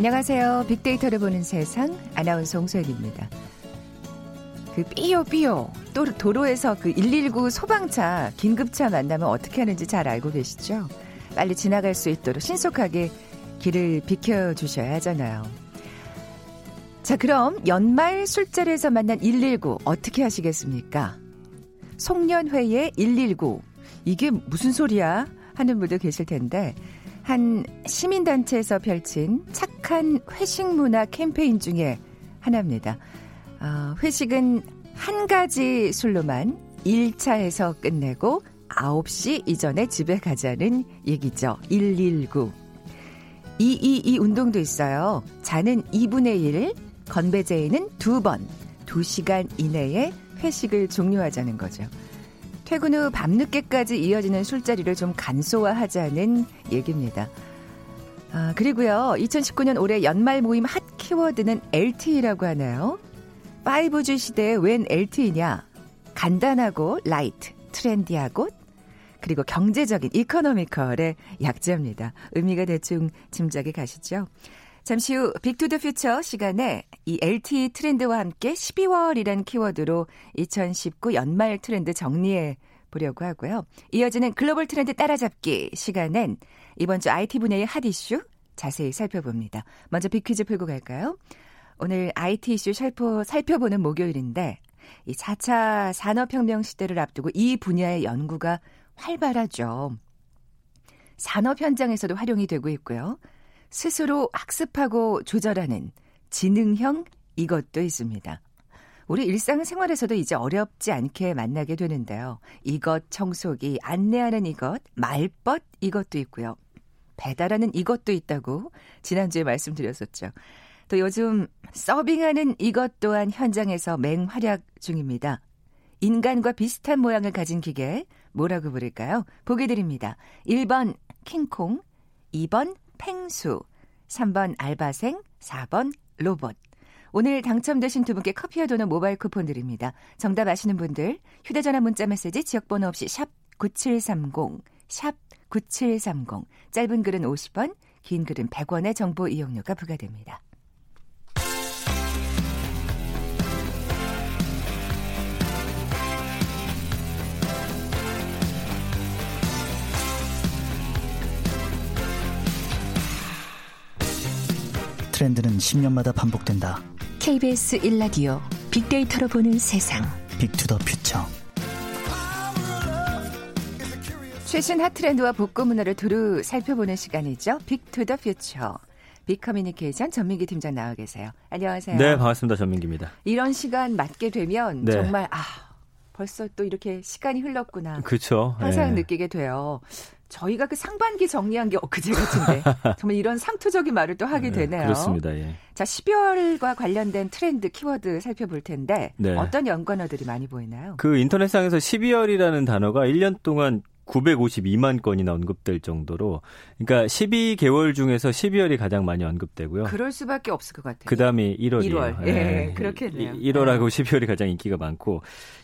안녕하세요. 빅데이터를 보는 세상 아나운서 홍소연입니다. 그 삐요 삐요 또 도로에서 그 119 소방차 긴급차 만나면 어떻게 하는지 잘 알고 계시죠? 빨리 지나갈 수 있도록 신속하게 길을 비켜 주셔야 하잖아요. 자, 그럼 연말 술자리에서 만난 119 어떻게 하시겠습니까? 송년회의 119 이게 무슨 소리야? 하는 분도 계실 텐데 한 시민단체에서 펼친 착한 회식 문화 캠페인 중에 하나입니다. 어, 회식은 한 가지 술로만 1차에서 끝내고 9시 이전에 집에 가자는 얘기죠. 119. 222 운동도 있어요. 자는 2분의 1, 건배제에는 2번, 2시간 이내에 회식을 종료하자는 거죠. 퇴근 후 밤늦게까지 이어지는 술자리를 좀 간소화하자는 얘기입니다. 아, 그리고요. 2019년 올해 연말 모임 핫 키워드는 LTE라고 하나요? 5G 시대에 웬 LTE냐? 간단하고 light, trendy하고 그리고 경제적인 economical의 약자입니다. 의미가 대충 짐작이 가시죠? 잠시 후 빅투더 퓨처 시간에 이 LTE 트렌드와 함께 12월이란 키워드로 2019 연말 트렌드 정리해 보려고 하고요. 이어지는 글로벌 트렌드 따라잡기 시간엔 이번 주 IT 분야의 핫 이슈 자세히 살펴봅니다. 먼저 빅퀴즈 풀고 갈까요? 오늘 IT 이슈 살펴, 살펴보는 목요일인데 이 4차 산업혁명 시대를 앞두고 이 분야의 연구가 활발하죠. 산업 현장에서도 활용이 되고 있고요. 스스로 학습하고 조절하는 지능형 이것도 있습니다. 우리 일상생활에서도 이제 어렵지 않게 만나게 되는데요. 이것 청소기, 안내하는 이것, 말벗 이것도 있고요. 배달하는 이것도 있다고 지난주에 말씀드렸었죠. 또 요즘 서빙하는 이것 또한 현장에서 맹활약 중입니다. 인간과 비슷한 모양을 가진 기계 뭐라고 부를까요? 보기 드립니다. 1번 킹콩, 2번 팽수, 3번 알바생, 4번 로봇. 오늘 당첨되신 두 분께 커피와 도넛 모바일 쿠폰 드립니다. 정답 아시는 분들 휴대전화 문자 메시지 지역번호 없이 샵 9730, 샵 9730. 짧은 글은 50원, 긴 글은 100원의 정보 이용료가 부과됩니다. 트렌드는 10년마다 반복된다. KBS 1라디오 빅데이터로 보는 세상. 빅투더 퓨처. 최신 핫 트렌드와 복고 문화를 두루 살펴보는 시간이죠. 빅투더 퓨처. 빅커뮤니케이션 전민기 팀장 나와 계세요. 안녕하세요. 네, 반갑습니다. 전민기입니다. 이런 시간 맞게 되면 네. 정말 아 벌써 또 이렇게 시간이 흘렀구나. 그렇죠. 항상 네. 느끼게 돼요. 저희가 그 상반기 정리한 게 엊그제 같은데 정말 이런 상투적인 말을 또 하게 네, 되네요. 그렇습니다. 예. 자, 12월과 관련된 트렌드 키워드 살펴볼 텐데 네. 어떤 연관어들이 많이 보이나요? 그 인터넷상에서 12월이라는 단어가 1년 동안 952만 건이나 언급될 정도로 그러니까 12개월 중에서 12월이 가장 많이 언급되고요. 그럴 수밖에 없을 것 같아요. 그다음이 1월이에요. 1월. 예, 그렇겠네요. 1월하고 12월이 가장 인기가 많고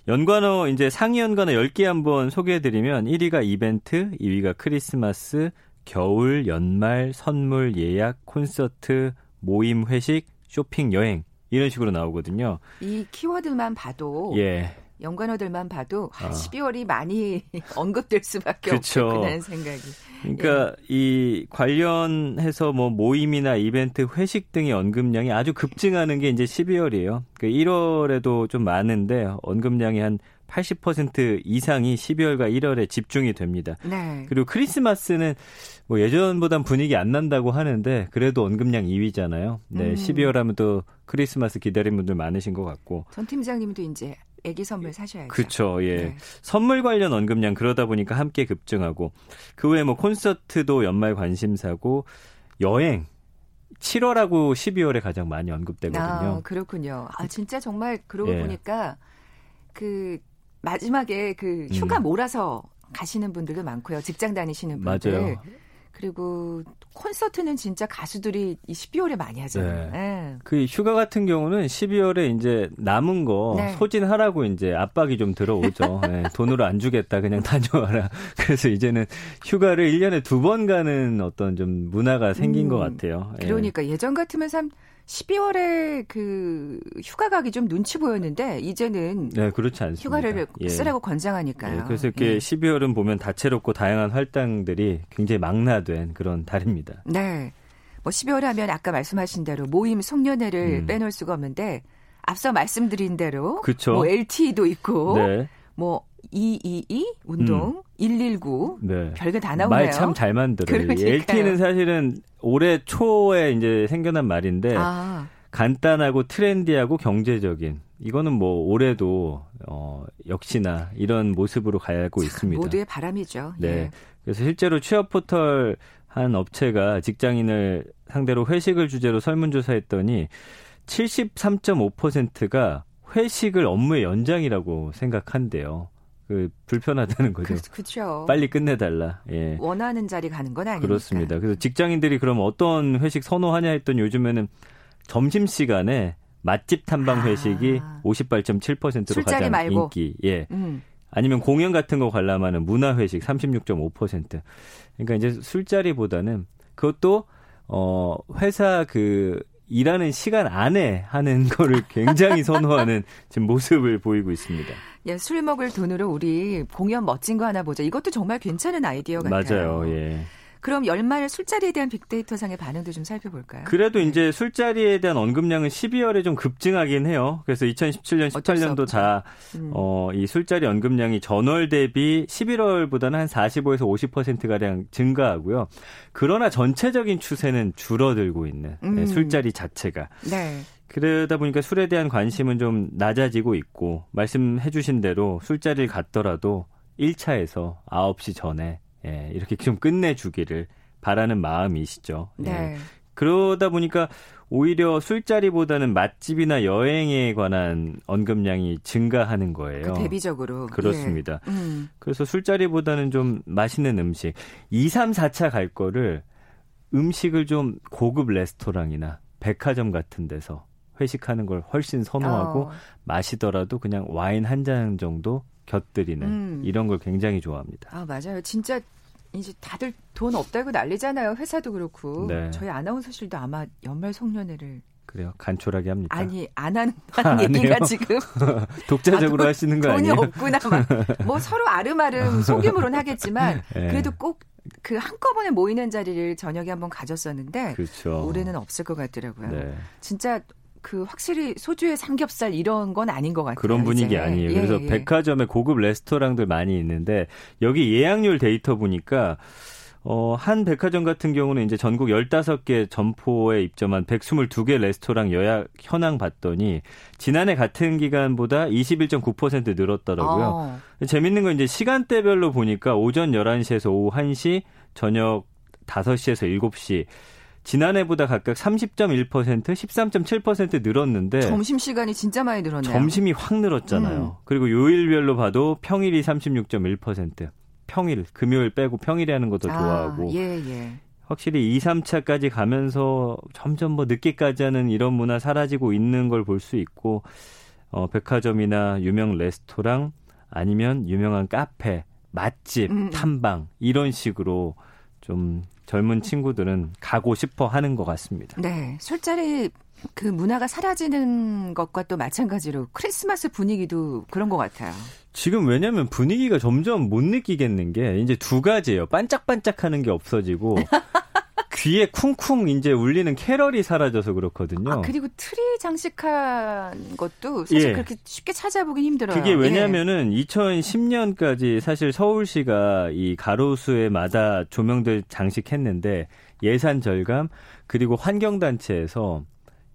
연관어 이제 상위 연관어 10개 한번 소개해 드리면 1위가 이벤트, 2위가 크리스마스, 겨울, 연말, 선물, 예약, 콘서트, 모임, 회식, 쇼핑, 여행 이런 식으로 나오거든요. 이 키워드만 봐도 예. 연관어들만 봐도 아, 아. 12월이 많이 언급될 수밖에 그쵸. 없겠구나는 생각이. 그러니까 예. 이 관련해서 뭐 모임이나 이벤트, 회식 등의 언급량이 아주 급증하는 게 이제 12월이에요. 그 1월에도 좀 많은데 언급량이 한 80% 이상이 12월과 1월에 집중이 됩니다. 네. 그리고 크리스마스는 뭐 예전보단 분위기 안 난다고 하는데 그래도 언급량 2위잖아요. 네, 음. 12월 하면 또 크리스마스 기다리는 분들 많으신 것 같고. 전 팀장님도 이제 애기 선물 사셔야죠. 그렇죠. 예. 네. 선물 관련 언급량 그러다 보니까 함께 급증하고 그 외에 뭐 콘서트도 연말 관심사고 여행 7월하고 12월에 가장 많이 언급되거든요. 아, 그렇군요. 아, 진짜 정말 그러고 예. 보니까 그 마지막에 그 휴가 음. 몰아서 가시는 분들도 많고요. 직장 다니시는 분들. 맞아요. 그리고 콘서트는 진짜 가수들이 이 12월에 많이 하잖아요. 네. 예. 그 휴가 같은 경우는 12월에 이제 남은 거 네. 소진하라고 이제 압박이 좀 들어오죠. 예, 돈으로 안 주겠다. 그냥 다녀와라. 그래서 이제는 휴가를 1년에 두 번 가는 어떤 좀 문화가 생긴 음, 것 같아요. 예. 그러니까 예전 같으면 참 12월에 그 휴가 가기 좀 눈치 보였는데 이제는 네, 그렇지 않습니다. 휴가를 예. 쓰라고 권장하니까요. 예, 그래서 이렇게 예. 12월은 보면 다채롭고 다양한 활동들이 굉장히 망라된 그런 달입니다. 네. 뭐 12월 하면 아까 말씀하신 대로 모임 송년회를 음. 빼놓을 수가 없는데 앞서 말씀드린 대로 그쵸. 뭐 LTE도 있고 네. 뭐 222 운동, 119 네. 별게 다 나오네요. 말 참 잘 만들어요. 그러니까요. LT는 사실은 올해 초에 이제 생겨난 말인데 아, 간단하고 트렌디하고 경제적인 이거는 뭐 올해도 어 역시나 이런 모습으로 가고 있습니다. 모두의 바람이죠. 네. 예. 그래서 실제로 취업 포털 한 업체가 직장인을 상대로 회식을 주제로 설문조사했더니 73.5%가 회식을 업무의 연장이라고 생각한대요. 그 불편하다는 거죠. 그, 그렇죠. 빨리 끝내달라. 예. 원하는 자리 가는 건 아니니까. 그렇습니다. 그래서 직장인들이 그럼 어떤 회식 선호하냐 했더니 요즘에는 점심 시간에 맛집 탐방 아. 회식이 58.7%로 술자리 가장 말고. 인기. 예. 음. 아니면 공연 같은 거 관람하는 문화 회식 36.5%. 그러니까 이제 술자리보다는 그것도 어 회사 그 일하는 시간 안에 하는 거를 굉장히 선호하는 지금 모습을 보이고 있습니다. 예, 술 먹을 돈으로 우리 공연 멋진 거 하나 보자. 이것도 정말 괜찮은 아이디어 같아요. 맞아요. 예. 그럼 연말 술자리에 대한 빅데이터 상의 반응도 좀 살펴볼까요? 그래도 네. 이제 술자리에 대한 언급량은 12월에 좀 급증하긴 해요. 그래서 2017년, 어쩔 수 18년도 없죠. 다, 음. 어, 이 술자리 언급량이 전월 대비 11월보다는 한 45에서 50%가량 증가하고요. 그러나 전체적인 추세는 줄어들고 있는 네, 음. 술자리 자체가. 네. 그러다 보니까 술에 대한 관심은 좀 낮아지고 있고, 말씀해 주신 대로 술자리를 갔더라도 1차에서 9시 전에 예, 이렇게 좀 끝내주기를 바라는 마음이시죠. 예. 네. 그러다 보니까 오히려 술자리보다는 맛집이나 여행에 관한 언급량이 증가하는 거예요. 그 대비적으로. 그렇습니다. 예. 음. 그래서 술자리보다는 좀 맛있는 음식. 2, 3, 4차 갈 거를 음식을 좀 고급 레스토랑이나 백화점 같은 데서 회식하는 걸 훨씬 선호하고 어. 마시더라도 그냥 와인 한 잔 정도 곁들이는 음. 이런 걸 굉장히 좋아합니다. 아, 맞아요. 진짜 이제 다들 돈 없다고 난리잖아요. 회사도 그렇고. 네. 저희 아나운서실도 아마 연말 송년회를 그래요. 간촐하게 합니까? 아니 안 하는 아, 안 얘기가? 지금 독자적으로 아, 하시는 거 돈이 아니에요? 없구나. 막. 뭐 서로 아름아름 소규모로는 하겠지만 네. 그래도 꼭 그 한꺼번에 모이는 자리를 저녁에 한번 가졌었는데 그렇죠. 올해는 없을 것 같더라고요. 네. 진짜 그 확실히 소주에 삼겹살 이런 건 아닌 것 같아요. 그런 분위기 이제. 아니에요. 예, 그래서 예. 백화점에 고급 레스토랑들 많이 있는데 여기 예약률 데이터 보니까 어, 한 백화점 같은 경우는 이제 전국 15개 점포에 입점한 122개 레스토랑 예약 현황 봤더니 지난해 같은 기간보다 21.9% 늘었더라고요. 어, 재밌는 건 이제 시간대별로 보니까 오전 11시에서 오후 1시, 저녁 5시에서 7시 지난해보다 각각 30.1%, 13.7% 늘었는데 점심 시간이 진짜 많이 늘었네요. 점심이 확 늘었잖아요. 음. 그리고 요일별로 봐도 평일이 36.1%. 평일, 금요일 빼고 평일에 하는 것도 좋아하고. 아, 예, 예. 확실히 2, 3차까지 가면서 점점 뭐 늦게까지 하는 이런 문화 사라지고 있는 걸 볼 수 있고, 어, 백화점이나 유명 레스토랑 아니면 유명한 카페, 맛집, 음. 탐방, 이런 식으로 좀 젊은 친구들은 가고 싶어 하는 것 같습니다. 네, 술자리 그 문화가 사라지는 것과 또 마찬가지로 크리스마스 분위기도 그런 것 같아요. 지금 왜냐면 분위기가 점점 못 느끼겠는 게 이제 두 가지예요. 반짝반짝 하는 게 없어지고 귀에 쿵쿵 이제 울리는 캐럴이 사라져서 그렇거든요. 아 그리고 트리 장식한 것도 사실 예. 그렇게 쉽게 찾아보긴 힘들어요. 그게 예. 왜냐면은 2010년까지 사실 서울시가 이 가로수에 마다 조명들 장식했는데 예산 절감 그리고 환경단체에서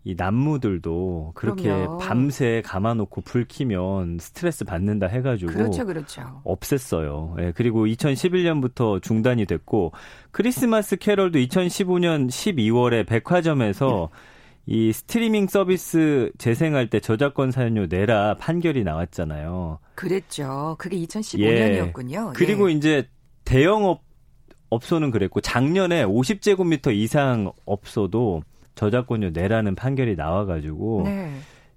이 나무들도 그렇게 그럼요. 밤새 감아놓고 불 켜면 스트레스 받는다 해가지고 그렇죠, 그렇죠. 없앴어요. 예, 그리고 2011년부터 중단이 됐고 크리스마스 캐럴도 2015년 12월에 백화점에서 이 스트리밍 서비스 재생할 때 저작권 사연료 내라 판결이 나왔잖아요. 그랬죠. 그게 2015년이었군요. 그리고 예. 이제 대영업 업소는 그랬고 작년에 50제곱미터 이상 업소도 저작권료 내라는 판결이 나와가지고 네.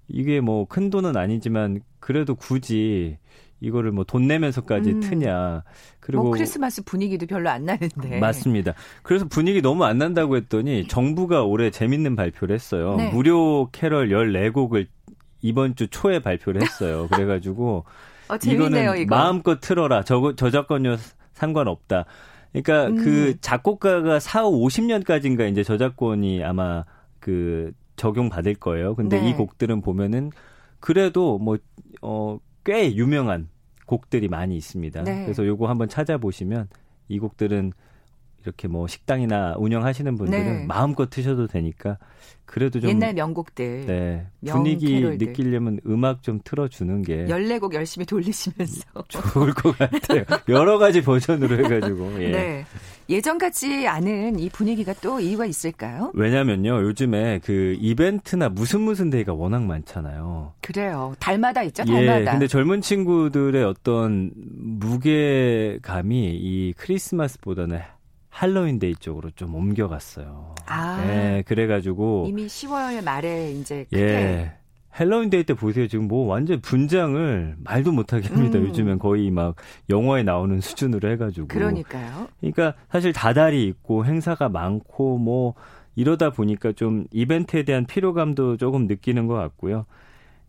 이게 뭐 큰 돈은 아니지만 그래도 굳이 이거를 뭐 돈 내면서까지 음. 트냐. 그리고 뭐 크리스마스 분위기도 별로 안 나는데. 맞습니다. 그래서 분위기 너무 안 난다고 했더니 정부가 올해 재밌는 발표를 했어요. 네. 무료 캐럴 14곡을 이번 주 초에 발표를 했어요. 그래가지고 어, 재밌네요, 이거는 이거. 마음껏 틀어라. 저, 저작권료 상관없다. 그러니까 음. 그 작곡가가 4, 50년까지인가 이제 저작권이 아마 그 적용 받을 거예요. 근데 네. 이 곡들은 보면은 그래도 뭐 어, 꽤 유명한 곡들이 많이 있습니다. 네. 그래서 요거 한번 찾아보시면 이 곡들은 이렇게 뭐 식당이나 운영하시는 분들은 네. 마음껏 트셔도 되니까 그래도 좀 옛날 명곡들. 네, 명 분위기 캐롤들. 느끼려면 음악 좀 틀어주는 게 14곡 열심히 돌리시면서. 좋을 것 같아요. 여러 가지 버전으로 해가지고. 예. 네. 예전 같지 않은 이 분위기가 또 이유가 있을까요? 왜냐면요, 요즘에 그 이벤트나 무슨 무슨 데이가 워낙 많잖아요. 그래요. 달마다 있죠, 예, 달마다. 근데 젊은 친구들의 어떤 무게감이 이 크리스마스보다는 할로윈 데이 쪽으로 좀 옮겨갔어요. 아. 예, 그래가지고. 이미 10월 말에 이제 크게 예. 헬로윈 데이 때 보세요. 지금 뭐 완전 분장을 말도 못하게 합니다. 음. 요즘엔 거의 막 영화에 나오는 수준으로 해가지고. 그러니까요. 그러니까 사실 다달이 있고 행사가 많고 뭐 이러다 보니까 좀 이벤트에 대한 피로감도 조금 느끼는 것 같고요.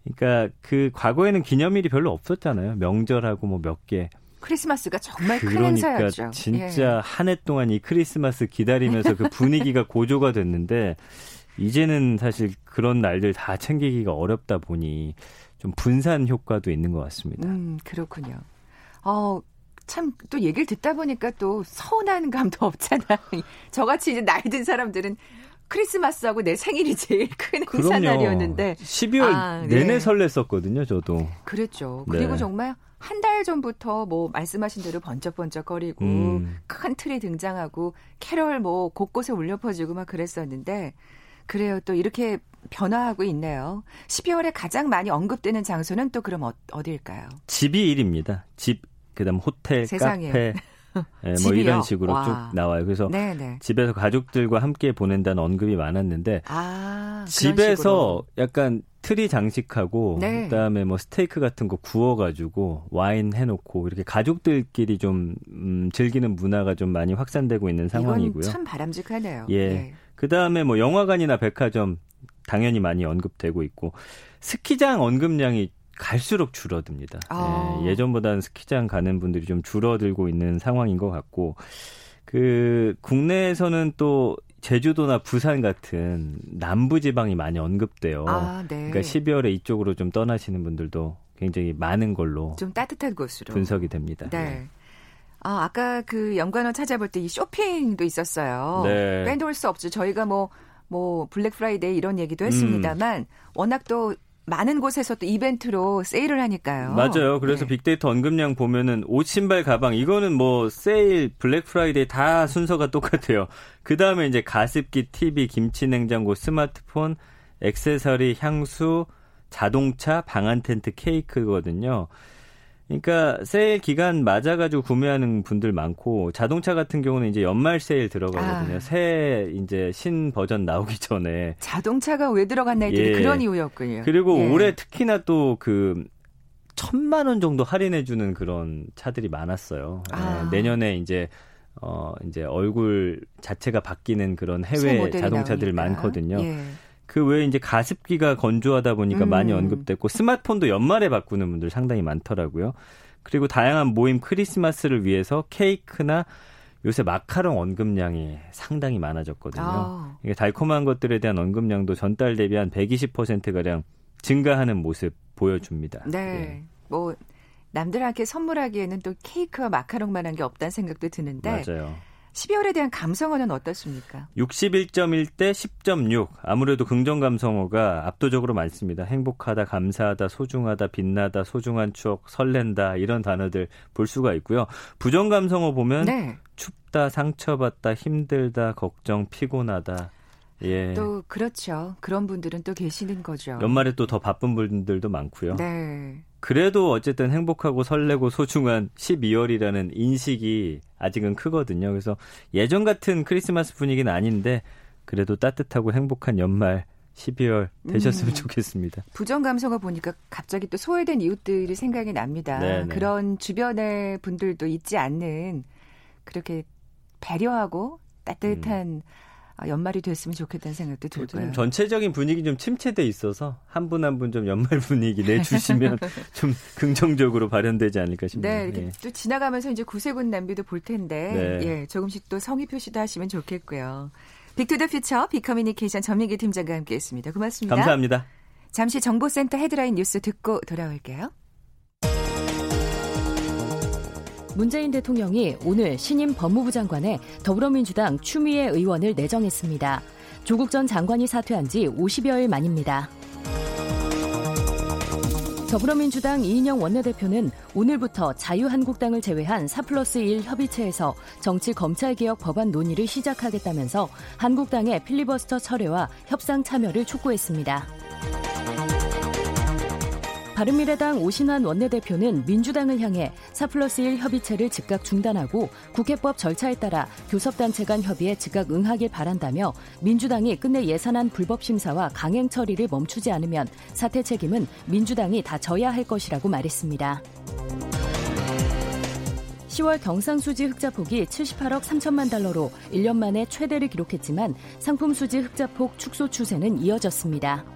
그러니까 그 과거에는 기념일이 별로 없었잖아요. 명절하고 뭐 몇 개. 크리스마스가 정말 큰 그러니까 행사였죠. 진짜 예. 한해 동안 이 크리스마스 기다리면서 그 분위기가 고조가 됐는데 이제는 사실 그런 날들 다 챙기기가 어렵다 보니 좀 분산 효과도 있는 것 같습니다. 음, 그렇군요. 어, 참 또 얘기를 듣다 보니까 또 서운한 감도 없잖아. 저같이 이제 나이 든 사람들은 크리스마스하고 내 생일이 제일 큰 행사 날이었는데 12월 아, 네. 내내 설렜었거든요, 저도. 그랬죠. 그리고 네. 정말 한 달 전부터 뭐 말씀하신 대로 번쩍번쩍거리고 음. 큰 트리 등장하고 캐럴 뭐 곳곳에 울려 퍼지고 막 그랬었는데 그래요. 또 이렇게 변화하고 있네요. 12월에 가장 많이 언급되는 장소는 또 그럼 어, 어디일까요? 집이 1위입니다. 집, 그다음 호텔, 세상에. 카페, 예, 뭐? 이런 식으로 와. 쭉 나와요. 그래서 네네. 집에서 가족들과 함께 보낸다는 언급이 많았는데 아, 집에서. 약간 트리 장식하고 네. 그다음에 뭐 스테이크 같은 거 구워가지고 와인 해놓고 이렇게 가족들끼리 좀 음, 즐기는 문화가 좀 많이 확산되고 있는 상황이고요. 참 바람직하네요. 예. 그다음에 뭐 영화관이나 백화점 당연히 많이 언급되고 있고 스키장 언급량이 갈수록 줄어듭니다. 아. 예, 예전보다는 스키장 가는 분들이 좀 줄어들고 있는 상황인 것 같고 그 국내에서는 또 제주도나 부산 같은 남부 지방이 많이 언급돼요. 아, 네. 그러니까 12월에 이쪽으로 좀 떠나시는 분들도 굉장히 많은 걸로 좀 따뜻한 곳으로. 분석이 됩니다. 네. 아, 아까 그 연관어 찾아볼 때 이 쇼핑도 있었어요. 네. 빼놓을 수 없죠. 저희가 뭐, 뭐, 블랙 프라이데이 이런 얘기도 음. 했습니다만, 워낙 또 많은 곳에서 또 이벤트로 세일을 하니까요. 맞아요. 그래서 네. 빅데이터 언급량 보면은 옷, 신발, 가방 이거는 뭐 세일, 블랙 프라이데이 다 순서가 똑같아요. 그 다음에 이제 가습기, TV, 김치 냉장고, 스마트폰, 액세서리, 향수, 자동차, 방한 텐트, 케이크거든요. 그러니까 세일 기간 맞아가지고 구매하는 분들 많고 자동차 같은 경우는 이제 연말 세일 들어가거든요. 아. 새 이제 신 버전 나오기 전에 자동차가 왜 들어갔나 했더니 예. 그런 이유였군요. 그리고 예. 올해 특히나 또그 천만 원 정도 할인해 주는 그런 차들이 많았어요. 예, 아. 내년에 이제 어 이제 얼굴 자체가 바뀌는 그런 새 해외 나오니까. 많거든요. 예. 그 외에 이제 가습기가 건조하다 보니까 음. 많이 언급됐고 스마트폰도 연말에 바꾸는 분들 상당히 많더라고요. 그리고 다양한 모임 크리스마스를 위해서 케이크나 요새 마카롱 언급량이 상당히 많아졌거든요. 아. 이게 달콤한 것들에 대한 언급량도 전달 대비 한 120%가량 증가하는 모습 보여줍니다. 네. 예. 뭐, 남들한테 선물하기에는 또 케이크와 마카롱만한 게 없다는 생각도 드는데, 맞아요. 12월에 대한 감성어는 어떻습니까? 61.1대 10.6. 아무래도 긍정 감성어가 압도적으로 많습니다. 행복하다, 감사하다, 소중하다, 빛나다, 소중한 추억, 설렌다 이런 단어들 볼 수가 있고요. 부정 감성어 보면 네. 춥다, 상처받다, 힘들다, 걱정, 피곤하다. 예. 또 그렇죠. 그런 분들은 또 계시는 거죠. 연말에 또 더 바쁜 분들도 많고요. 네. 그래도 어쨌든 행복하고 설레고 소중한 12월이라는 인식이 아직은 크거든요. 그래서 예전 같은 크리스마스 분위기는 아닌데 그래도 따뜻하고 행복한 연말 12월 되셨으면 음. 좋겠습니다. 부정 감성을 보니까 갑자기 또 소외된 이웃들이 생각이 납니다. 네네. 그런 주변의 분들도 있지 않는 그렇게 배려하고 따뜻한 음. 아, 연말이 됐으면 좋겠다는 생각도 들고요. 전체적인 분위기 좀 침체돼 있어서 한 분 한 분 좀 연말 분위기 내주시면 좀 긍정적으로 발현되지 않을까 싶네요. 네, 이렇게 예. 또 지나가면서 이제 구세군 냄비도 볼 텐데 네. 예, 조금씩 또 성의 표시도 하시면 좋겠고요. Big to the Future 빅커뮤니케이션 전민기 팀장과 함께했습니다. 고맙습니다. 감사합니다. 잠시 정보센터 헤드라인 뉴스 듣고 돌아올게요. 문재인 대통령이 오늘 신임 법무부 장관에 더불어민주당 추미애 의원을 내정했습니다. 조국 전 장관이 사퇴한 지 50여일 만입니다. 더불어민주당 이인영 원내대표는 오늘부터 자유한국당을 제외한 4 플러스 1 협의체에서 정치 검찰개혁 법안 논의를 시작하겠다면서 한국당의 필리버스터 철회와 협상 참여를 촉구했습니다. 바른미래당 오신환 원내대표는 민주당을 향해 4 플러스 1 협의체를 즉각 중단하고 국회법 절차에 따라 교섭단체 간 협의에 즉각 응하길 바란다며 민주당이 끝내 예산안 불법 심사와 강행 처리를 멈추지 않으면 사퇴 책임은 민주당이 다 져야 할 것이라고 말했습니다. 10월 경상수지 흑자폭이 78억 3천만 달러로 1년 만에 최대를 기록했지만 상품 수지 흑자폭 축소 추세는 이어졌습니다.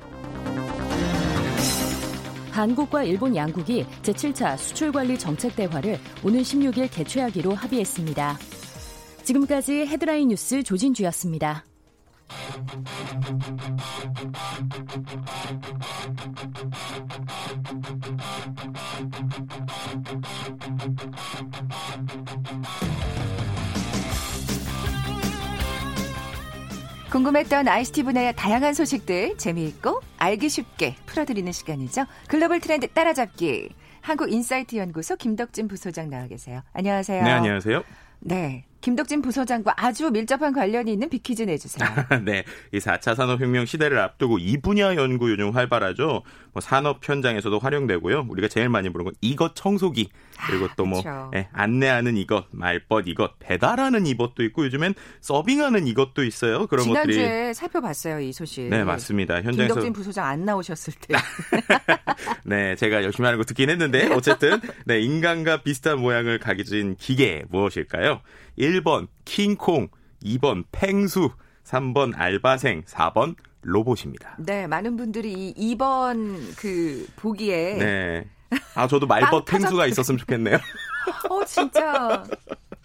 한국과 일본 양국이 제7차 수출관리 정책 대화를 오늘 16일 개최하기로 합의했습니다. 지금까지 헤드라인 뉴스 조진주였습니다. 궁금했던 ICT 분야의 다양한 소식들 재미있고 알기 쉽게 풀어드리는 시간이죠. 글로벌 트렌드 따라잡기. 한국인사이트 연구소 김덕진 부소장 나와 계세요. 안녕하세요. 네, 안녕하세요. 네. 김덕진 부소장과 아주 밀접한 관련이 있는 빅퀴즈 내주세요. 네. 이 4차 산업혁명 시대를 앞두고 이 분야 연구 요즘 활발하죠. 뭐 산업 현장에서도 활용되고요. 우리가 제일 많이 부르는 건 이것 청소기. 그리고 아, 또 뭐 예, 안내하는 이것, 말벗 이것, 배달하는 이것도 있고 요즘엔 서빙하는 이것도 있어요. 그런 지난주에 것들이 지난주에 살펴봤어요, 이 소식. 네, 맞습니다. 현장에서 김덕진 부소장 안 나오셨을 때. 네, 제가 열심히 하는 거 듣긴 했는데 어쨌든 네, 인간과 비슷한 모양을 가진 기계 무엇일까요? 1번 킹콩, 2번 팽수, 3번 알바생, 4번 로봇입니다. 네, 많은 분들이 이 2번 그 보기에 네. 아, 저도 말벗 팽수가 있었으면 좋겠네요. 어, 진짜.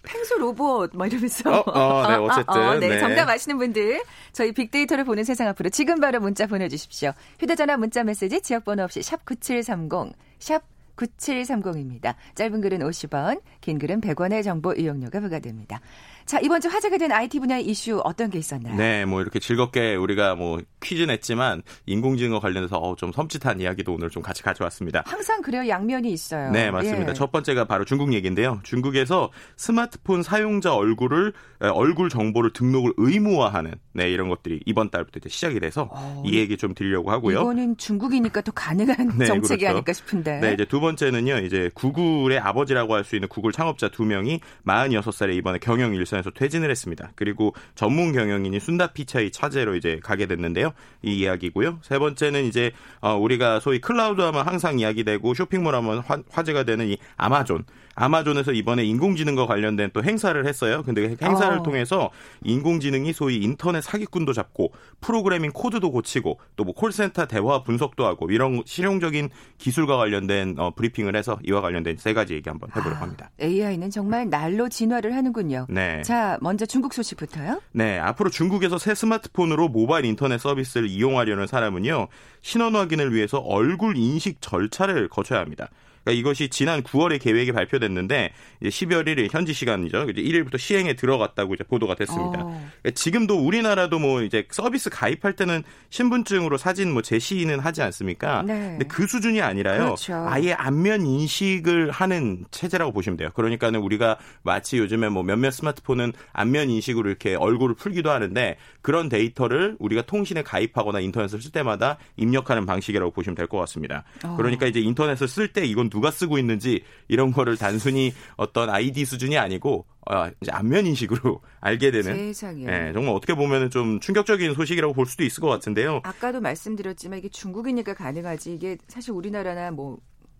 팽수 로봇, 막 이러면서. 어, 어, 네, 어쨌든. 어, 네, 네, 정답 아시는 분들, 저희 빅데이터를 보는 세상 앞으로 지금 바로 문자 보내주십시오. 휴대전화 문자 메시지 지역번호 없이 샵 9730, 샵 9730입니다. 짧은 글은 50원, 긴 글은 100원의 정보 이용료가 부과됩니다. 자, 이번 주 화제가 된 IT 분야의 이슈 어떤 게 있었나요? 네, 뭐 이렇게 즐겁게 우리가 뭐 퀴즈 냈지만 인공지능과 관련해서 어, 좀 섬찟한 이야기도 오늘 좀 같이 가져왔습니다. 항상 그래요. 양면이 있어요. 네, 맞습니다. 예. 첫 번째가 바로 중국 얘기인데요. 중국에서 스마트폰 사용자 얼굴을 얼굴 정보를 등록을 의무화하는 네, 이런 것들이 이번 달부터 이제 시작이 돼서 어, 이 얘기 좀 드리려고 하고요. 이거는 중국이니까 또 가능한 네, 정책이 그렇죠. 아닐까 싶은데. 네, 이제 두 번째는요. 이제 구글의 아버지라고 할 수 있는 구글 창업자 두 명이 46살에 이번에 경영 일선 일선에서 퇴진을 했습니다. 그리고 전문 경영인이 순다 피차이 차제로 이제 가게 됐는데요. 이 이야기고요. 세 번째는 이제 어, 우리가 소위 클라우드 하면 항상 이야기되고 쇼핑몰 하면 화, 화제가 되는 이 아마존. 아마존에서 이번에 인공지능과 관련된 또 행사를 했어요. 근데 그 행사를 어. 통해서 인공지능이 소위 인터넷 사기꾼도 잡고 프로그래밍 코드도 고치고 또 뭐 콜센터 대화 분석도 하고 이런 실용적인 기술과 관련된 어, 브리핑을 해서 이와 관련된 세 가지 얘기 한번 해보려고 아, 합니다. AI는 정말 날로 진화를 하는군요. 네. 자, 먼저 중국 소식부터요. 네, 앞으로 중국에서 새 스마트폰으로 모바일 인터넷 서비스를 이용하려는 사람은요 신원 확인을 위해서 얼굴 인식 절차를 거쳐야 합니다. 그러니까 이것이 지난 9월에 계획이 발표됐는데 이제 12월 1일 현지 시간이죠. 이제 1일부터 시행에 들어갔다고 이제 보도가 됐습니다. 어. 그러니까 지금도 우리나라도 뭐 이제 서비스 가입할 때는 신분증으로 사진 뭐 제시는 하지 않습니까? 네. 근데 그 수준이 아니라요. 그렇죠. 아예 안면 인식을 하는 체제라고 보시면 돼요. 그러니까는 우리가 마치 요즘에 뭐 몇몇 스마트폰은 안면 인식으로 이렇게 얼굴을 풀기도 하는데 그런 데이터를 우리가 통신에 가입하거나 인터넷을 쓸 때마다 입력하는 방식이라고 보시면 될 것 같습니다. 어. 그러니까 이제 인터넷을 쓸 때 이건 누가 쓰고 있는지 이런 거를 단순히 어떤 아이디 수준이 아니고 어, 이제 안면 인식으로 알게 되는 세상에. 예, 정말 어떻게 보면은 좀 충격적인 소식이라고 볼 수도 있을 것 같은데요. 아까도 말씀드렸지만 이게 중국이니까 가능하지 이게 사실 우리나라나 뭐,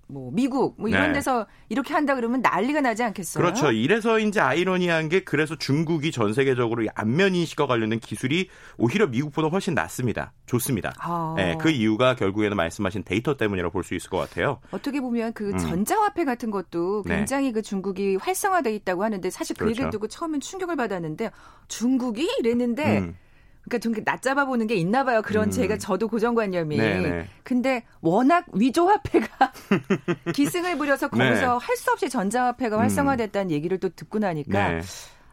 뭐 미국 뭐 이런 네. 데서 이렇게 한다 그러면 난리가 나지 않겠어요? 그렇죠. 이래서 이제 아이러니한 게 그래서 중국이 전 세계적으로 이 안면 인식과 관련된 기술이 오히려 미국보다 훨씬 낫습니다. 좋습니다. 아. 예, 그 이유가 결국에는 말씀하신 데이터 때문이라고 볼 수 있을 것 같아요. 어떻게 보면 그 음. 전자화폐 같은 것도 네. 굉장히 그 중국이 활성화돼 있다고 하는데 사실 그 그렇죠. 얘기를 듣고 처음엔 충격을 받았는데 중국이 이랬는데 음. 그러니까 좀 낮잡아 보는 게 있나 봐요. 그런 음. 제가 저도 고정관념이. 네네. 근데 워낙 위조화폐가 기승을 부려서 네. 거기서 할수 없이 전자화폐가 음. 활성화됐다는 얘기를 또 듣고 나니까 네.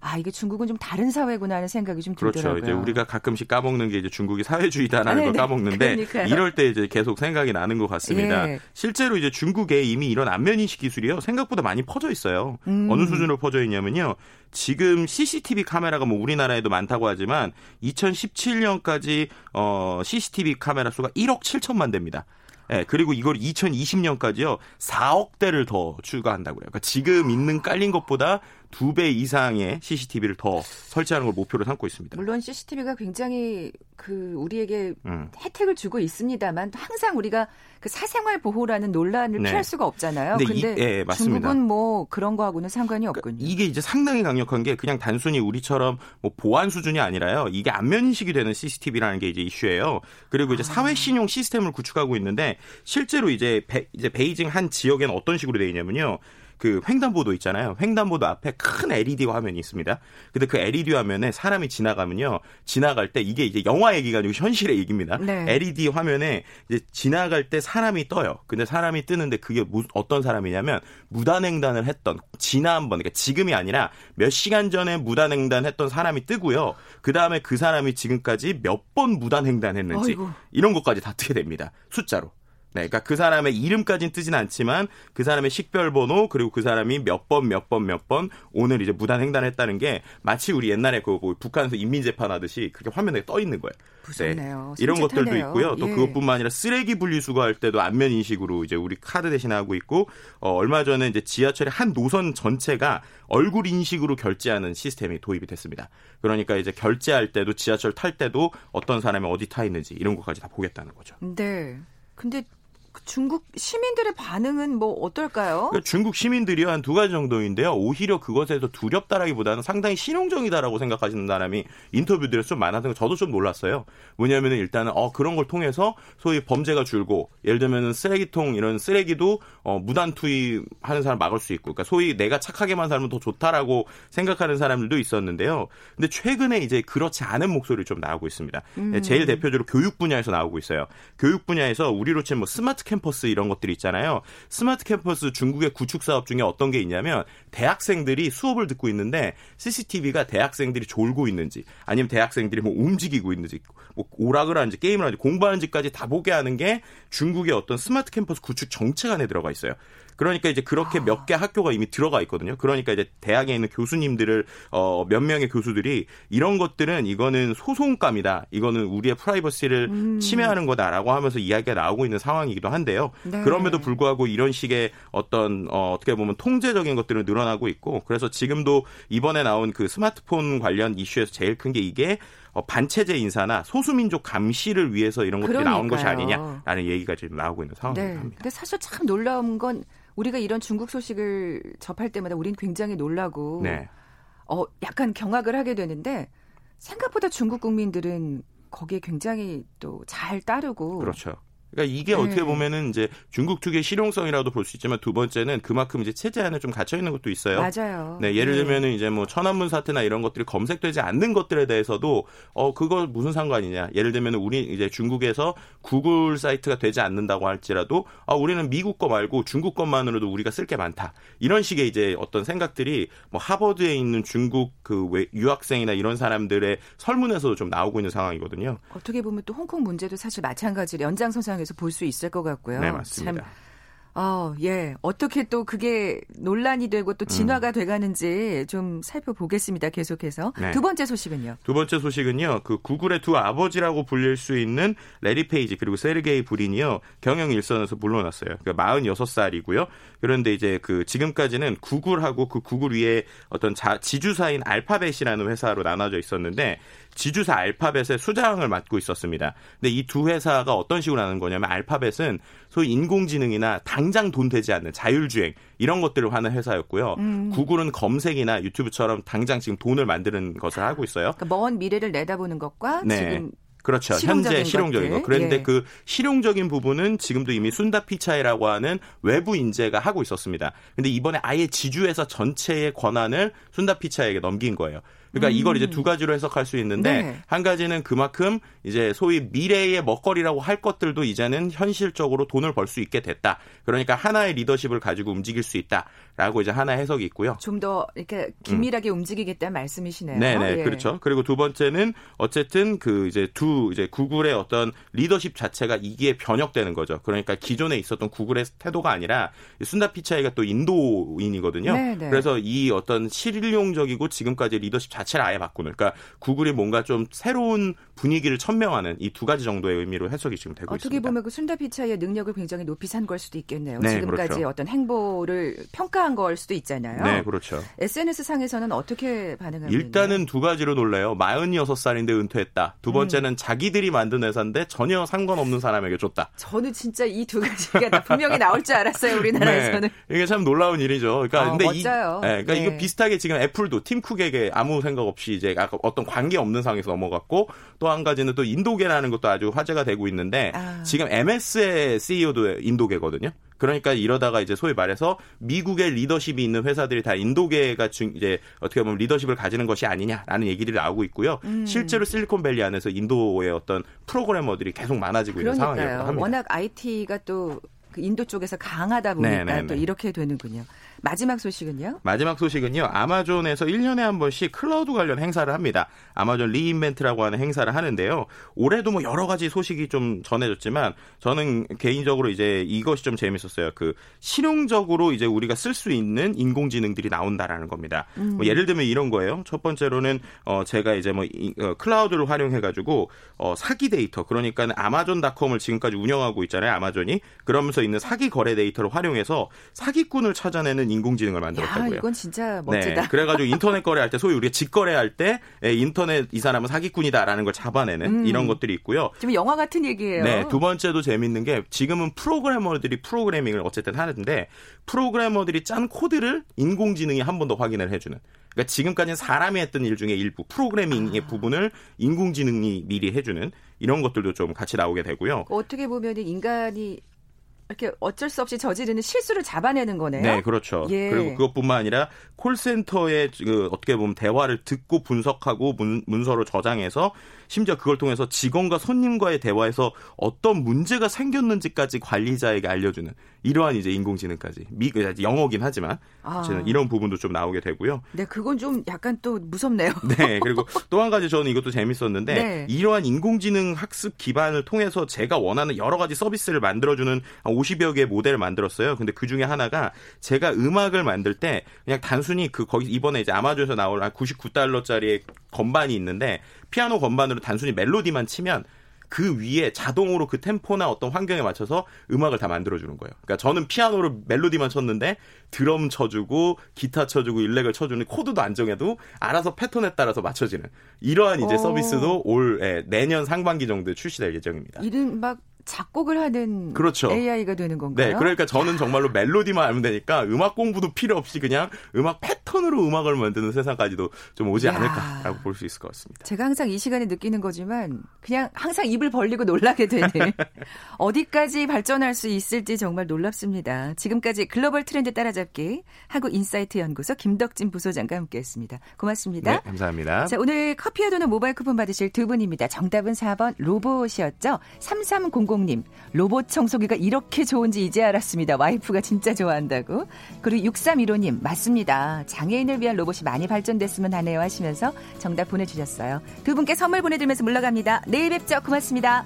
아 이게 중국은 좀 다른 사회구나 하는 생각이 좀 그렇죠. 들더라고요. 이제 우리가 가끔씩 까먹는 게 이제 중국이 사회주의다라는 아, 걸 네네. 까먹는데 그러니까요. 이럴 때 이제 계속 생각이 나는 것 같습니다. 예. 실제로 이제 중국에 이미 이런 안면 인식 기술이요 생각보다 많이 퍼져 있어요. 음. 어느 수준으로 퍼져 있냐면요. 지금 CCTV 카메라가 뭐 우리나라에도 많다고 하지만 2017년까지 어 CCTV 카메라 수가 1억 7천만 대입니다. 예, 그리고 이걸 2020년까지요 4억 대를 더 추가한다고 그래요. 그러니까 지금 있는 깔린 것보다 두 배 이상의 CCTV를 더 설치하는 걸 목표로 삼고 있습니다. 물론 CCTV가 굉장히 그 우리에게 음. 혜택을 주고 있습니다만 항상 우리가 그 사생활 보호라는 논란을 네. 피할 수가 없잖아요. 근데 근데, 이- 예, 맞습니다. 중국은 뭐 그런 거하고는 상관이 없군요. 이게 이제 상당히 강력한 게 그냥 단순히 우리처럼 뭐 보안 수준이 아니라요. 이게 안면 인식이 되는 CCTV라는 게 이제 이슈예요. 그리고 이제 사회 신용 시스템을 구축하고 있는데 실제로 이제 베, 이제 베이징 한 지역에는 어떤 식으로 되어 있냐면요. 그 횡단보도 있잖아요. 횡단보도 앞에 큰 LED 화면이 있습니다. 근데 그 LED 화면에 사람이 지나가면요. 지나갈 때 이게 이제 영화 얘기가 아니고 현실의 얘기입니다. 네. LED 화면에 이제 지나갈 때 사람이 떠요. 근데 사람이 뜨는데 그게 무- 어떤 사람이냐면 무단횡단을 했던 지난번 그러니까 지금이 아니라 몇 시간 전에 무단횡단 했던 사람이 뜨고요. 그 다음에 그 사람이 지금까지 몇 번 무단횡단했는지. 이런 것까지 다 뜨게 됩니다. 숫자로. 네, 그러니까 그 사람의 이름까지는 뜨진 않지만 그 사람의 식별 번호 그리고 그 사람이 몇 번 몇 번 몇 번 오늘 이제 무단 횡단했다는 게 마치 우리 옛날에 그 뭐 북한에서 인민 재판하듯이 그렇게 화면에 떠 있는 거예요. 무섭네요. 이런 것들도 섬찟하네요. 있고요. 또 예. 그것뿐만 아니라 쓰레기 분리수거할 때도 안면 인식으로 이제 우리 카드 대신 하고 있고 어, 얼마 전에 이제 지하철의 한 노선 전체가 얼굴 인식으로 결제하는 시스템이 도입이 됐습니다. 그러니까 이제 결제할 때도 지하철 탈 때도 어떤 사람이 어디 타 있는지 이런 것까지 다 보겠다는 거죠. 네. 근데 그 중국 시민들의 반응은 뭐 어떨까요? 그러니까 중국 시민들이 한 두 가지 정도인데요. 오히려 그것에서 두렵다라기보다는 상당히 실용적이다라고 생각하시는 사람이 인터뷰들에서 좀 많아서 저도 좀 놀랐어요. 뭐냐면은 일단은 어 그런 걸 통해서 소위 범죄가 줄고 예를 들면은 쓰레기통 이런 쓰레기도 어 무단 투입하는 사람 막을 수 있고 그러니까 소위 내가 착하게만 살면 더 좋다라고 생각하는 사람들도 있었는데요. 근데 최근에 이제 그렇지 않은 목소리를 좀 나오고 있습니다. 음. 제일 대표적으로 교육 분야에서 나오고 있어요. 교육 분야에서 우리로 치면 뭐 스마트 캠퍼스 이런 것들이 있잖아요. 스마트 캠퍼스 중국의 구축 사업 중에 어떤 게 있냐면 대학생들이 수업을 듣고 있는데 CCTV가 대학생들이 졸고 있는지 아니면 대학생들이 뭐 움직이고 있는지 뭐 오락을 하는지 게임을 하는지 공부하는지까지 다 보게 하는 게 중국의 어떤 스마트 캠퍼스 구축 정책 안에 들어가 있어요. 그러니까 이제 그렇게 몇개 학교가 이미 들어가 있거든요. 그러니까 이제 대학에 있는 교수님들을 어, 몇 명의 교수들이 이런 것들은 이거는 소송감이다. 이거는 우리의 프라이버시를 음. 침해하는 거다라고 하면서 이야기가 나오고 있는 상황이기도 한데요. 네. 그럼에도 불구하고 이런 식의 어떤 어, 어떻게 보면 통제적인 것들은 늘어나고 있고 그래서 지금도 이번에 나온 그 스마트폰 관련 이슈에서 제일 큰 게 이게 어, 반체제 인사나 소수민족 감시를 위해서 이런 것들이 나온 것이 그러니까요. 아니냐라는 얘기가 지금 나오고 있는 상황입니다. 네. 근데 사실 참 놀라운 건 우리가 이런 중국 소식을 접할 때마다 우린 굉장히 놀라고 네. 어 약간 경악을 하게 되는데 생각보다 중국 국민들은 거기에 굉장히 또 잘 따르고 그렇죠. 그러니까 이게 네. 어떻게 보면은 이제 중국 특유의 실용성이라도 볼 수 있지만 두 번째는 그만큼 이제 체제 안에 좀 갇혀 있는 것도 있어요. 맞아요. 네, 예를 들면은 이제 뭐 천안문 사태나 이런 것들이 검색되지 않는 것들에 대해서도 어 그거 무슨 상관이냐? 예를 들면은 우리 이제 중국에서 구글 사이트가 되지 않는다고 할지라도 아 우리는 미국 거 말고 중국 것만으로도 우리가 쓸 게 많다. 이런 식의 이제 어떤 생각들이 뭐 하버드에 있는 중국 그 외- 유학생이나 이런 사람들의 설문에서도 좀 나오고 있는 상황이거든요. 어떻게 보면 또 홍콩 문제도 사실 마찬가지로 연장선상 에서 볼 수 있을 것 같고요. 네, 맞습니다. 참, 어, 예. 어떻게 또 그게 논란이 되고 또 진화가 음. 돼가는지 좀 살펴보겠습니다. 계속해서. 네. 두 번째 소식은요. 두 번째 소식은요. 그 구글의 두 아버지라고 불릴 수 있는 레리 페이지 그리고 세르게이 브린이요. 경영 일선에서 물러났어요. 그러니까 46살이고요. 그런데 이제 그 지금까지는 구글하고 그 구글 위에 어떤 자, 지주사인 알파벳이라는 회사로 나눠져 있었는데 지주사 알파벳의 수장을 맡고 있었습니다. 근데 이 두 회사가 어떤 식으로 하는 거냐면 알파벳은 소위 인공지능이나 당장 돈 되지 않는 자율주행 이런 것들을 하는 회사였고요. 구글은 검색이나 유튜브처럼 당장 지금 돈을 만드는 것을 하고 있어요. 그러니까 먼 미래를 내다보는 것과 네. 지금 그렇죠. 실용적인 현재 실용적인 것들. 거. 그런데 예. 그 실용적인 부분은 지금도 이미 순다 피차이라고 하는 외부 인재가 하고 있었습니다. 근데 이번에 아예 지주회사 전체의 권한을 순다 피차이에게 넘긴 거예요. 그러니까 이걸 이제 두 가지로 해석할 수 있는데 음. 네. 한 가지는 그만큼 이제 소위 미래의 먹거리라고 할 것들도 이제는 현실적으로 돈을 벌 수 있게 됐다. 그러니까 하나의 리더십을 가지고 움직일 수 있다라고 이제 하나 해석이 있고요. 좀 더 이렇게 긴밀하게 움직이겠다는 말씀이시네요. 음. 네네 예. 그렇죠. 그리고 두 번째는 어쨌든 그 이제 두 이제 구글의 어떤 리더십 자체가 이기에 변혁되는 거죠. 그러니까 기존에 있었던 구글의 태도가 아니라 순다 피차이가 또 인도인이거든요. 네 네. 그래서 이 어떤 실용적이고 지금까지 리더십 자 체를 아예 바꾸는. 그러니까 구글이 뭔가 좀 새로운 분위기를 천명하는 이 두 가지 정도의 의미로 해석이 지금 되고 어떻게 있습니다. 보면 그 순다피차의 능력을 굉장히 높이 산 걸 수도 있겠네요. 네, 지금까지 그렇죠. 어떤 행보를 평가한 걸 수도 있잖아요. 네, 그렇죠. SNS 상에서는 어떻게 반응하고 일단은 두 가지로 놀래요. 46살인데 은퇴했다. 두 번째는 자기들이 만든 회사인데 전혀 상관없는 사람에게 줬다. 저는 진짜 이 두 가지가 다 분명히 나올 줄 알았어요. 우리나라에서는. 네. 이게 참 놀라운 일이죠. 그러니까 어, 근데 멋져요. 이, 네, 그러니까 네. 이거 비슷하게 지금 애플도 팀 쿡에게 아무 생각 없이 이제 아까 어떤 관계 없는 상황에서 넘어갔고 또 한 가지는 또 인도계라는 것도 아주 화제가 되고 있는데 아. 지금 MS의 CEO도 인도계거든요. 그러니까 이러다가 이제 소위 말해서 미국의 리더십이 있는 회사들이 다 인도계가 중- 이제 어떻게 보면 리더십을 가지는 것이 아니냐라는 얘기들이 나오고 있고요. 음. 실제로 실리콘밸리 안에서 인도의 어떤 프로그래머들이 계속 많아지고 있는 상황이라고 그러니까요. 합니다. 워낙 IT가 또 그 인도 쪽에서 강하다 보니까 네, 네, 또 네. 이렇게 되는군요. 마지막 소식은요? 마지막 소식은요. 아마존에서 1년에 한 번씩 클라우드 관련 행사를 합니다. 아마존 리인벤트라고 하는 행사를 하는데요. 올해도 뭐 여러 가지 소식이 좀 전해졌지만 저는 개인적으로 이제 이것이 좀 재밌었어요. 그 실용적으로 이제 우리가 쓸 수 있는 인공지능들이 나온다라는 겁니다. 뭐 예를 들면 이런 거예요. 첫 번째로는 어 제가 이제 뭐 이- 어, 클라우드를 활용해 가지고 어 사기 데이터 그러니까 아마존닷컴을 지금까지 운영하고 있잖아요. 아마존이 그러면서 있는 사기 거래 데이터를 활용해서 사기꾼을 찾아내는 인공지능을 야, 만들었다고요. 이건 진짜 멋지다. 네, 그래가지고 인터넷 거래할 때 소위 우리가 직거래할 때 에, 인터넷 이 사람은 사기꾼이다라는 걸 잡아내는 음. 이런 것들이 있고요. 좀 영화 같은 얘기예요. 네, 두 번째도 재밌는 게 지금은 프로그래머들이 프로그래밍을 어쨌든 하는데 프로그래머들이 짠 코드를 인공지능이 한 번 더 확인을 해주는. 그러니까 지금까지는 사람이 했던 일 중에 일부 프로그래밍의 아. 부분을 인공지능이 미리 해주는 이런 것들도 좀 같이 나오게 되고요. 어떻게 보면 인간이 이렇게 어쩔 수 없이 저지르는 실수를 잡아내는 거네요. 네, 그렇죠. 예. 그리고 그것뿐만 아니라 콜센터의 그 어떻게 보면 대화를 듣고 분석하고 문, 문서로 저장해서 심지어 그걸 통해서 직원과 손님과의 대화에서 어떤 문제가 생겼는지까지 관리자에게 알려주는 이러한 이제 인공지능까지 미 영어긴 하지만 아. 이런 부분도 좀 나오게 되고요. 네, 그건 좀 약간 또 무섭네요. 네, 그리고 또 한 가지 저는 이것도 재밌었는데 네. 이러한 인공지능 학습 기반을 통해서 제가 원하는 여러 가지 서비스를 만들어주는 한 50여 개의 모델을 만들었어요. 근데 그 중에 하나가 제가 음악을 만들 때 그냥 단순히 그 거기 이번에 이제 아마존에서 나올 한 99달러짜리의 건반이 있는데 피아노 건반으로 단순히 멜로디만 치면 그 위에 자동으로 그 템포나 어떤 환경에 맞춰서 음악을 다 만들어주는 거예요. 그러니까 저는 피아노로 멜로디만 쳤는데 드럼 쳐주고 기타 쳐주고 일렉을 쳐주는 코드도 안 정해도 알아서 패턴에 따라서 맞춰지는 이러한 이제 오. 서비스도 올 예, 내년 상반기 정도에 출시될 예정입니다. 이른 막 작곡을 하는 그렇죠. AI가 되는 건가요? 네, 그러니까 저는 정말로 멜로디만 알면 되니까 음악 공부도 필요 없이 그냥 음악 패턴으로 음악을 만드는 세상까지도 좀 오지 야. 않을까라고 볼 수 있을 것 같습니다. 제가 항상 이 시간에 느끼는 거지만 그냥 항상 입을 벌리고 놀라게 되는 어디까지 발전할 수 있을지 정말 놀랍습니다. 지금까지 글로벌 트렌드 따라잡기 한국 인사이트 연구소 김덕진 부소장과 함께했습니다. 고맙습니다. 네, 감사합니다. 자, 오늘 커피와 도넛 모바일 쿠폰 받으실 두 분입니다. 정답은 4번 로봇이었죠. 3300 님, 로봇 청소기가 이렇게 좋은지 이제 알았습니다. 와이프가 진짜 좋아한다고. 그리고 6315님, 맞습니다. 장애인을 위한 로봇이 많이 발전됐으면 하네요 하시면서 정답 보내주셨어요. 두 분께 선물 보내드리면서 물러갑니다. 내일 뵙죠. 고맙습니다.